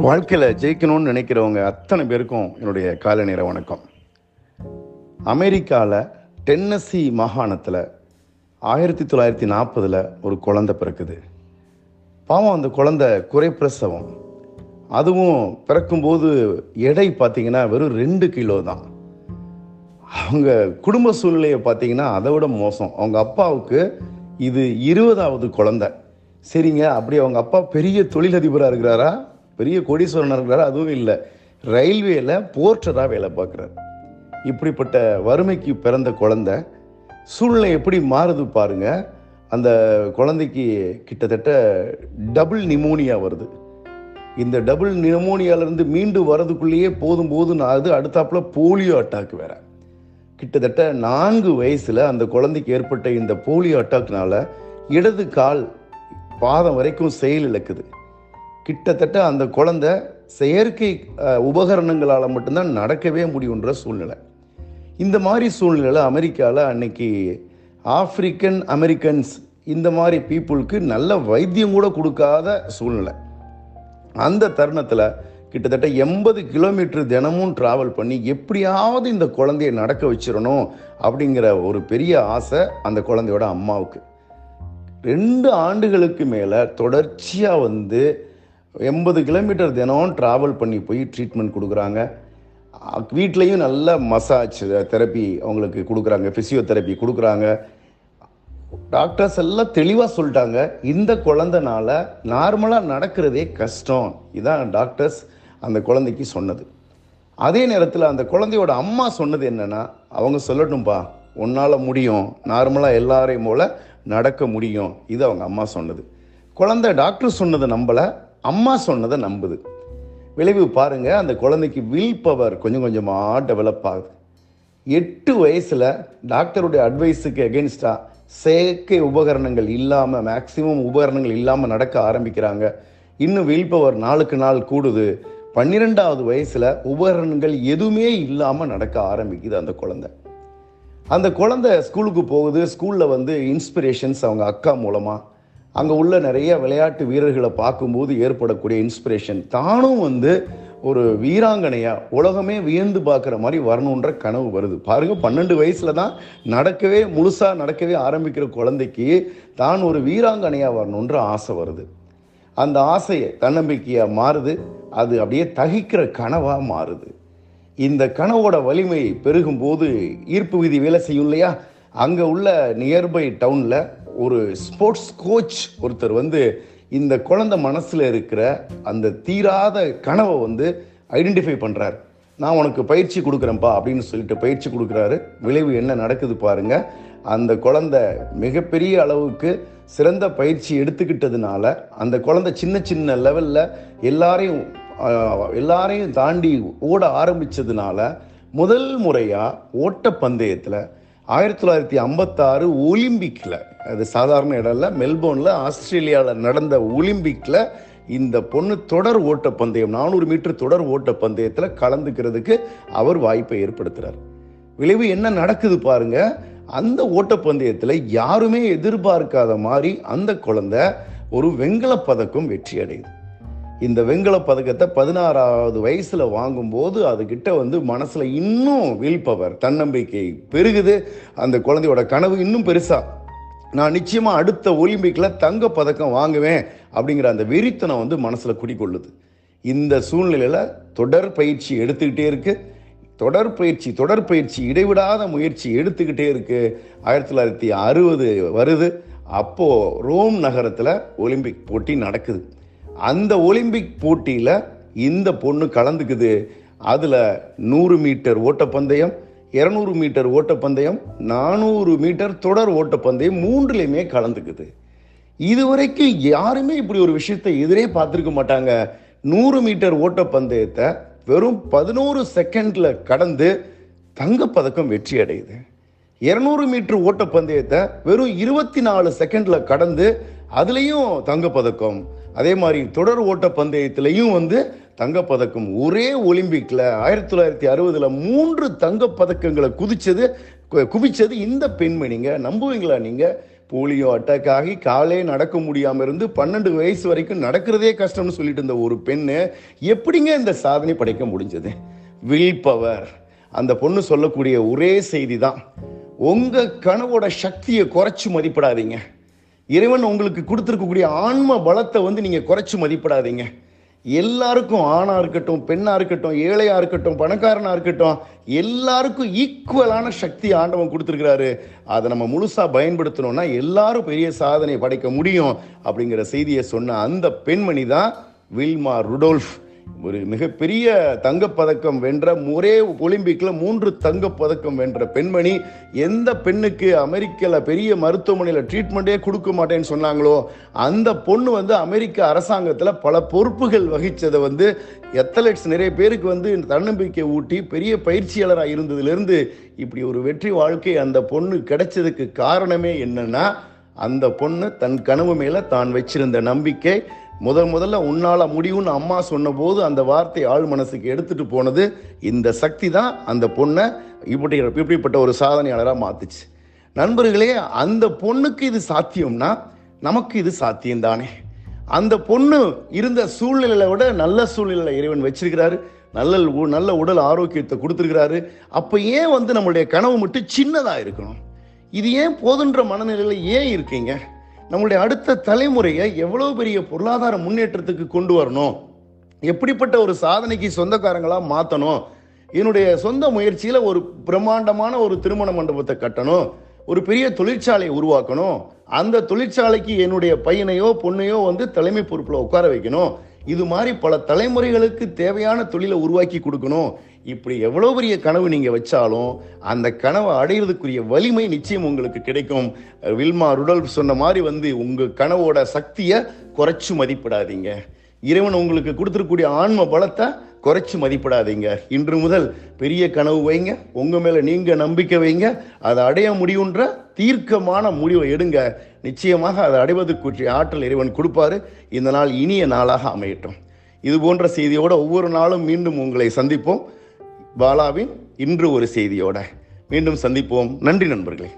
வாழ்க்கையில் ஜெயிக்கணும்னு நினைக்கிறவங்க அத்தனை பேருக்கும் என்னுடைய காலை நேர வணக்கம். அமெரிக்காவில் டென்னசி மாகாணத்தில் ஆயிரத்தி தொள்ளாயிரத்தி நாற்பதில் ஒரு குழந்தை பிறக்குது. பாவம் அந்த குழந்தை குறைப்பிரசவம் அதுவும் பிறக்கும்போது எடை பார்த்தீங்கன்னா வெறும் ரெண்டு கிலோ தான். அவங்க குடும்ப சூழ்நிலையை பார்த்தீங்கன்னா அதை விட மோசம். அவங்க அப்பாவுக்கு இது இருபதாவது குழந்தை. சரிங்க அப்படி அவங்க அப்பா பெரிய தொழிலதிபராக இருக்கிறாரா? பெரிய கோடீஸ்வரனாக இருக்கிறாரா அதுவும் இல்லை. ரயில்வேல போர்ட்டராக வேலை பார்க்குறாரு. இப்படிப்பட்ட வறுமைக்கு பிறந்த குழந்தை சூழ்நிலை எப்படி மாறுது பாருங்க. அந்த குழந்தைக்கு கிட்டத்தட்ட டபுள் நிமோனியா வருது. இந்த டபுள் நிமோனியாலேருந்து மீண்டு வரதுக்குள்ளேயே போதும் போதும் ஆகுது அடுத்தாப்புல போலியோ அட்டாக் வேற. கிட்டத்தட்ட நான்கு வயசில் அந்த குழந்தைக்கு ஏற்பட்ட இந்த போலியோ அட்டாக்னால இடது கால் பாதம் வரைக்கும் செயல் இழக்குது. கிட்டத்தட்ட அந்த குழந்தை செயற்கை உபகரணங்களால் மட்டும்தான் நடக்கவே முடியுன்ற சூழ்நிலை. இந்த மாதிரி சூழ்நிலையில் அமெரிக்காவில் அன்னைக்கு ஆப்பிரிக்கன் அமெரிக்கன்ஸ் இந்த மாதிரி பீப்புளுக்கு நல்ல வைத்தியம் கூட கொடுக்காத சூழ்நிலை. அந்த தருணத்தில் கிட்டத்தட்ட எண்பது கிலோமீட்டர் தினமும் ட்ராவல் பண்ணி எப்படியாவது இந்த குழந்தைய நடக்க வச்சிடணும் அப்படிங்கிற ஒரு பெரிய ஆசை அந்த குழந்தையோட அம்மாவுக்கு. ரெண்டு ஆண்டுகளுக்கு மேலே தொடர்ச்சியாக வந்து எண்பது கிலோமீட்டர் தினம் ட்ராவல் பண்ணி போய் ட்ரீட்மெண்ட் கொடுக்குறாங்க. வீட்லேயும் நல்ல மசாஜ் தெரப்பி அவங்களுக்கு கொடுக்குறாங்க. ஃபிசியோதெரப்பி கொடுக்குறாங்க. டாக்டர்ஸ் எல்லாம் தெளிவாக சொல்லிட்டாங்க. இந்த குழந்தைனால நார்மலாக நடக்கிறதே கஷ்டம். இதான் டாக்டர்ஸ் அந்த குழந்தைக்கு சொன்னது. அதே நேரத்தில் அந்த குழந்தையோட அம்மா சொன்னது என்னென்னா அவங்க சொல்லட்டும்பா உன்னால் முடியும். நார்மலாக எல்லாரையும் போல நடக்க முடியும். இது அவங்க அம்மா சொன்னது. குழந்தை டாக்டர் சொன்னதை நம்பலை. அம்மா சொன்னதை நம்புது. விளைவு பாருங்கள் அந்த குழந்தைக்கு வில் பவர் கொஞ்சம் கொஞ்சமாக டெவலப் ஆகுது. எட்டு வயசில் டாக்டருடைய அட்வைஸுக்கு எகென்ஸ்டாக செயற்கை உபகரணங்கள் இல்லாமல் மேக்சிமம் உபகரணங்கள் இல்லாமல் நடக்க ஆரம்பிக்கிறாங்க. இன்னும் வில் பவர் நாளுக்கு நாள் கூடுது. பன்னிரெண்டாவது வயசில் உபகரணங்கள் எதுவுமே இல்லாமல் நடக்க ஆரம்பிக்குது அந்த குழந்தை. அந்த குழந்தை ஸ்கூலுக்கு போகுது ஸ்கூலில் வந்து இன்ஸ்பிரேஷன்ஸ் அவங்க அக்கா மூலமாக அங்கே உள்ள நிறைய விளையாட்டு வீரர்களை பார்க்கும்போது ஏற்படக்கூடிய இன்ஸ்பிரேஷன் தானும் வந்து ஒரு வீராங்கனையாக உலகமே வியந்து பார்க்குற மாதிரி வரணுன்ற கனவு வருது. பாருங்க பன்னெண்டு வயசுல தான் நடக்கவே முழுசாக நடக்கவே ஆரம்பிக்கிற குழந்தைக்கு தான் ஒரு வீராங்கனையாக வரணுன்ற ஆசை வருது. அந்த ஆசையை தன்னம்பிக்கையாக மாறுது. அது அப்படியே தகிக்கிற கனவாக மாறுது. இந்த கனவோட வலிமை பெருகும்போது ஈர்ப்பு விதி வேலை செய்யும் இல்லையா? அங்கே உள்ள நியர்பை டவுனில் ஒரு ஸ்போர்ட்ஸ் கோச் ஒருத்தர் வந்து இந்த குழந்தை மனசில் இருக்கிற அந்த தீராத கனவை வந்து ஐடென்டிஃபை பண்ணுறார் நான் உனக்கு பயிற்சி கொடுக்குறேன்ப்பா அப்படின்னு சொல்லிட்டு பயிற்சி கொடுக்குறாரு. விளைவு என்ன நடக்குது பாருங்க. அந்த குழந்தை மிகப்பெரிய அளவுக்கு சிறந்த பயிற்சி எடுத்துக்கிட்டதுனால அந்த குழந்தை சின்ன சின்ன லெவலில் எல்லாரையும் எல்லாரையும் தாண்டி ஓட ஆரம்பித்ததுனால முதல் முறையாக ஓட்டப்பந்தயத்தில் ஆயிரத்தி தொள்ளாயிரத்தி ஐம்பத்தாறு ஒலிம்பிக்கில் அது சாதாரண இடம் இல்லை மெல்போர்னில் ஆஸ்திரேலியாவில் நடந்த ஒலிம்பிக்கில் இந்த பொண்ணு தொடர் ஓட்டப்பந்தயம் நானூறு மீட்டர் தொடர் ஓட்டப்பந்தயத்தில் கலந்துக்கிறதுக்கு அவர் வாய்ப்பை ஏற்படுத்துகிறார் விளைவு என்ன நடக்குது பாருங்க. அந்த ஓட்டப்பந்தயத்தில் யாருமே எதிர்பார்க்காத மாதிரி அந்த குழந்தை ஒரு வெண்கல பதக்கம் வெற்றி அடையுது இந்த வெண்கல பதக்கத்தை பதினாறாவது வயசில் வாங்கும்போது அதுகிட்ட வந்து மனசில் இன்னும் வில் பவர் தன்னம்பிக்கை பெருகுது. அந்த குழந்தையோட கனவு இன்னும் பெருசாக நான் நிச்சயமாக அடுத்த ஒலிம்பிக்கில் தங்க பதக்கம் வாங்குவேன் அப்படிங்கிற அந்த வெறித்தனம் வந்து மனசில் குடிக்கொள்ளுது இந்த சூழ்நிலையில் தொடர் பயிற்சி எடுத்துக்கிட்டே இருக்குது தொடர் பயிற்சி தொடர் பயிற்சி இடைவிடாத முயற்சி எடுத்துக்கிட்டே இருக்குது ஆயிரத்தி தொள்ளாயிரத்தி அறுபது வருது. அப்போது ரோம் நகரத்தில் ஒலிம்பிக் போட்டி நடக்குது. அந்த ஒலிம்பிக் போட்டியில் இந்த பொண்ணு கலந்துக்குது. அதில் நூறு மீட்டர் ஓட்டப்பந்தயம் இரநூறு மீட்டர் ஓட்டப்பந்தயம் நானூறு மீட்டர் தொடர் ஓட்டப்பந்தயம் மூன்றுலையுமே கலந்துக்குது. இதுவரைக்கும் யாருமே இப்படி ஒரு விஷயத்தை எதிரே பார்த்துருக்க மாட்டாங்க. நூறு மீட்டர் ஓட்டப்பந்தயத்தை வெறும் பதினோரு செகண்டில் கடந்து தங்கப்பதக்கம் வெற்றி அடையுது. இரநூறு மீட்டர் ஓட்டப்பந்தயத்தை வெறும் இருபத்தி நாலு செகண்டில் கடந்து அதுலேயும் தங்கப்பதக்கம். அதே மாதிரி தொடர் ஓட்ட பந்தயத்திலையும் வந்து தங்கப்பதக்கம். ஒரே ஒலிம்பிக்கில் ஆயிரத்தி தொள்ளாயிரத்தி அறுபதில் மூன்று தங்கப்பதக்கங்களை குதித்தது கு- குவிச்சது இந்த பெண்மணிங்க நம்புவீங்களா நீங்கள் போலியோ அட்டாக் ஆகி காலே நடக்க முடியாமல் இருந்து பன்னெண்டு வயசு வரைக்கும் நடக்கிறதே கஷ்டம்னு சொல்லிட்டு இருந்த ஒரு பெண்ணு எப்படிங்க இந்த சாதனை படைக்க முடிஞ்சது? வில் பவர் அந்த பொண்ணு சொல்லக்கூடிய ஒரே செய்தி தான் உங்கள் கனவோட சக்தியை குறைச்சி மதிப்பிடாதீங்க. இறைவன் உங்களுக்கு கொடுத்துருக்கக்கூடிய ஆன்ம பலத்தை வந்து நீங்கள் குறைச்சி மதிப்பிடாதீங்க. எல்லாருக்கும் ஆணாக இருக்கட்டும் பெண்ணாக இருக்கட்டும் ஏழையாக இருக்கட்டும் பணக்காரனாக இருக்கட்டும் எல்லாருக்கும் ஈக்குவலான சக்தி ஆண்டவன் கொடுத்துருக்கிறாரு. அதை நம்ம முழுசாக பயன்படுத்தணும்னா எல்லாரும் பெரிய சாதனை படைக்க முடியும் அப்படிங்கிற செய்தியை சொன்ன அந்த பெண்மணி தான் வில்மா ருடோல்ஃப். ஒரு மிகப்பெரிய தங்கப்பதக்கம் வென்ற ஒரே ஒலிம்பிக்கில் மூன்று தங்கப்பதக்கம் வென்ற பெண்மணி எந்த பெண்ணுக்கு அமெரிக்கில் பெரிய மருத்துவமனையில் ட்ரீட்மெண்ட்டே கொடுக்க மாட்டேன்னு சொன்னாங்களோ அந்த பொண்ணு வந்து அமெரிக்க அரசாங்கத்தில் பல பொறுப்புகள் வகித்ததை வந்து எத்தலெட்ஸ் நிறைய பேருக்கு வந்து தன்னம்பிக்கை ஊட்டி பெரிய பயிற்சியாளராக இருந்ததுலேருந்து இப்படி ஒரு வெற்றி வாழ்க்கை அந்த பொண்ணு கிடைச்சதுக்கு காரணமே என்னென்னா அந்த பொண்ணு தன் கனவு மேலே தான் வச்சிருந்த நம்பிக்கை. முதல் முதல்ல உன்னால் முடியும்னு அம்மா சொன்னபோது அந்த வார்த்தை ஆள் மனசுக்கு எடுத்துட்டு போனது இந்த சக்தி தான் அந்த பொண்ணை இப்படி இப்படிப்பட்ட ஒரு சாதனையாளராக மாத்துச்சு. நண்பர்களே அந்த பொண்ணுக்கு இது சாத்தியம்னா நமக்கு இது சாத்தியம் தானே. அந்த பொண்ணு இருந்த சூழ்நிலையில விட நல்ல சூழ்நிலை இறைவன் வச்சிருக்கிறாரு. நல்ல உ- நல்ல உடல் ஆரோக்கியத்தை கொடுத்துருக்கிறாரு. அப்போ ஏன் வந்து நம்மளுடைய கனவு மட்டும் சின்னதாக இருக்கணும்? இது ஏன் போதுன்ற மனநிலையில் ஏன் இருக்கீங்க? நம்மளுடைய அடுத்த தலைமுறையை எவ்வளோ பெரிய பொருளாதார முன்னேற்றத்துக்கு கொண்டு வரணும்? எப்படிப்பட்ட ஒரு சாதனைக்கு சொந்தக்காரங்களாக மாற்றணும் என்னுடைய சொந்த முயற்சியில் ஒரு பிரம்மாண்டமான ஒரு திருமண மண்டபத்தை கட்டணும். ஒரு பெரிய தொழிற்சாலையை உருவாக்கணும். அந்த தொழிற்சாலைக்கு என்னுடைய பையனையோ பொண்ணையோ வந்து தலைமை பொறுப்பில் உட்கார வைக்கணும். இது மாதிரி பல தலைமுறைகளுக்கு தேவையான தொழிலை உருவாக்கி கொடுக்கணும். இப்படி எவ்வளோ பெரிய கனவு நீங்கள் வச்சாலும் அந்த கனவை அடையிறதுக்குரிய வலிமை நிச்சயம் உங்களுக்கு கிடைக்கும். வில்மா ருடல்ஃப் சொன்ன மாதிரி வந்து உங்கள் கனவோட சக்தியை குறைச்சி மதிப்பிடாதீங்க. இறைவன் உங்களுக்கு கொடுத்துருக்கூடிய ஆன்ம பலத்தை குறைச்சி மதிப்பிடாதீங்க. இன்று முதல் பெரிய கனவு வைங்க. உங்கள் மேலே நீங்கள் நம்பிக்கை வைங்க. அதை அடைய முடியுன்ற தீர்க்கமான முடிவை எடுங்க. நிச்சயமாக அதை அடைவதற்குரிய ஆற்றல் இறைவன் கொடுப்பாரு. இந்த நாள் இனிய நாளாக அமையட்டும். இது போன்ற செய்தியோட ஒவ்வொரு நாளும் மீண்டும் உங்களை சந்திப்போம். பாலாவின் இன்று ஒரு செய்தியோட மீண்டும் சந்திப்போம். நன்றி நண்பர்களே.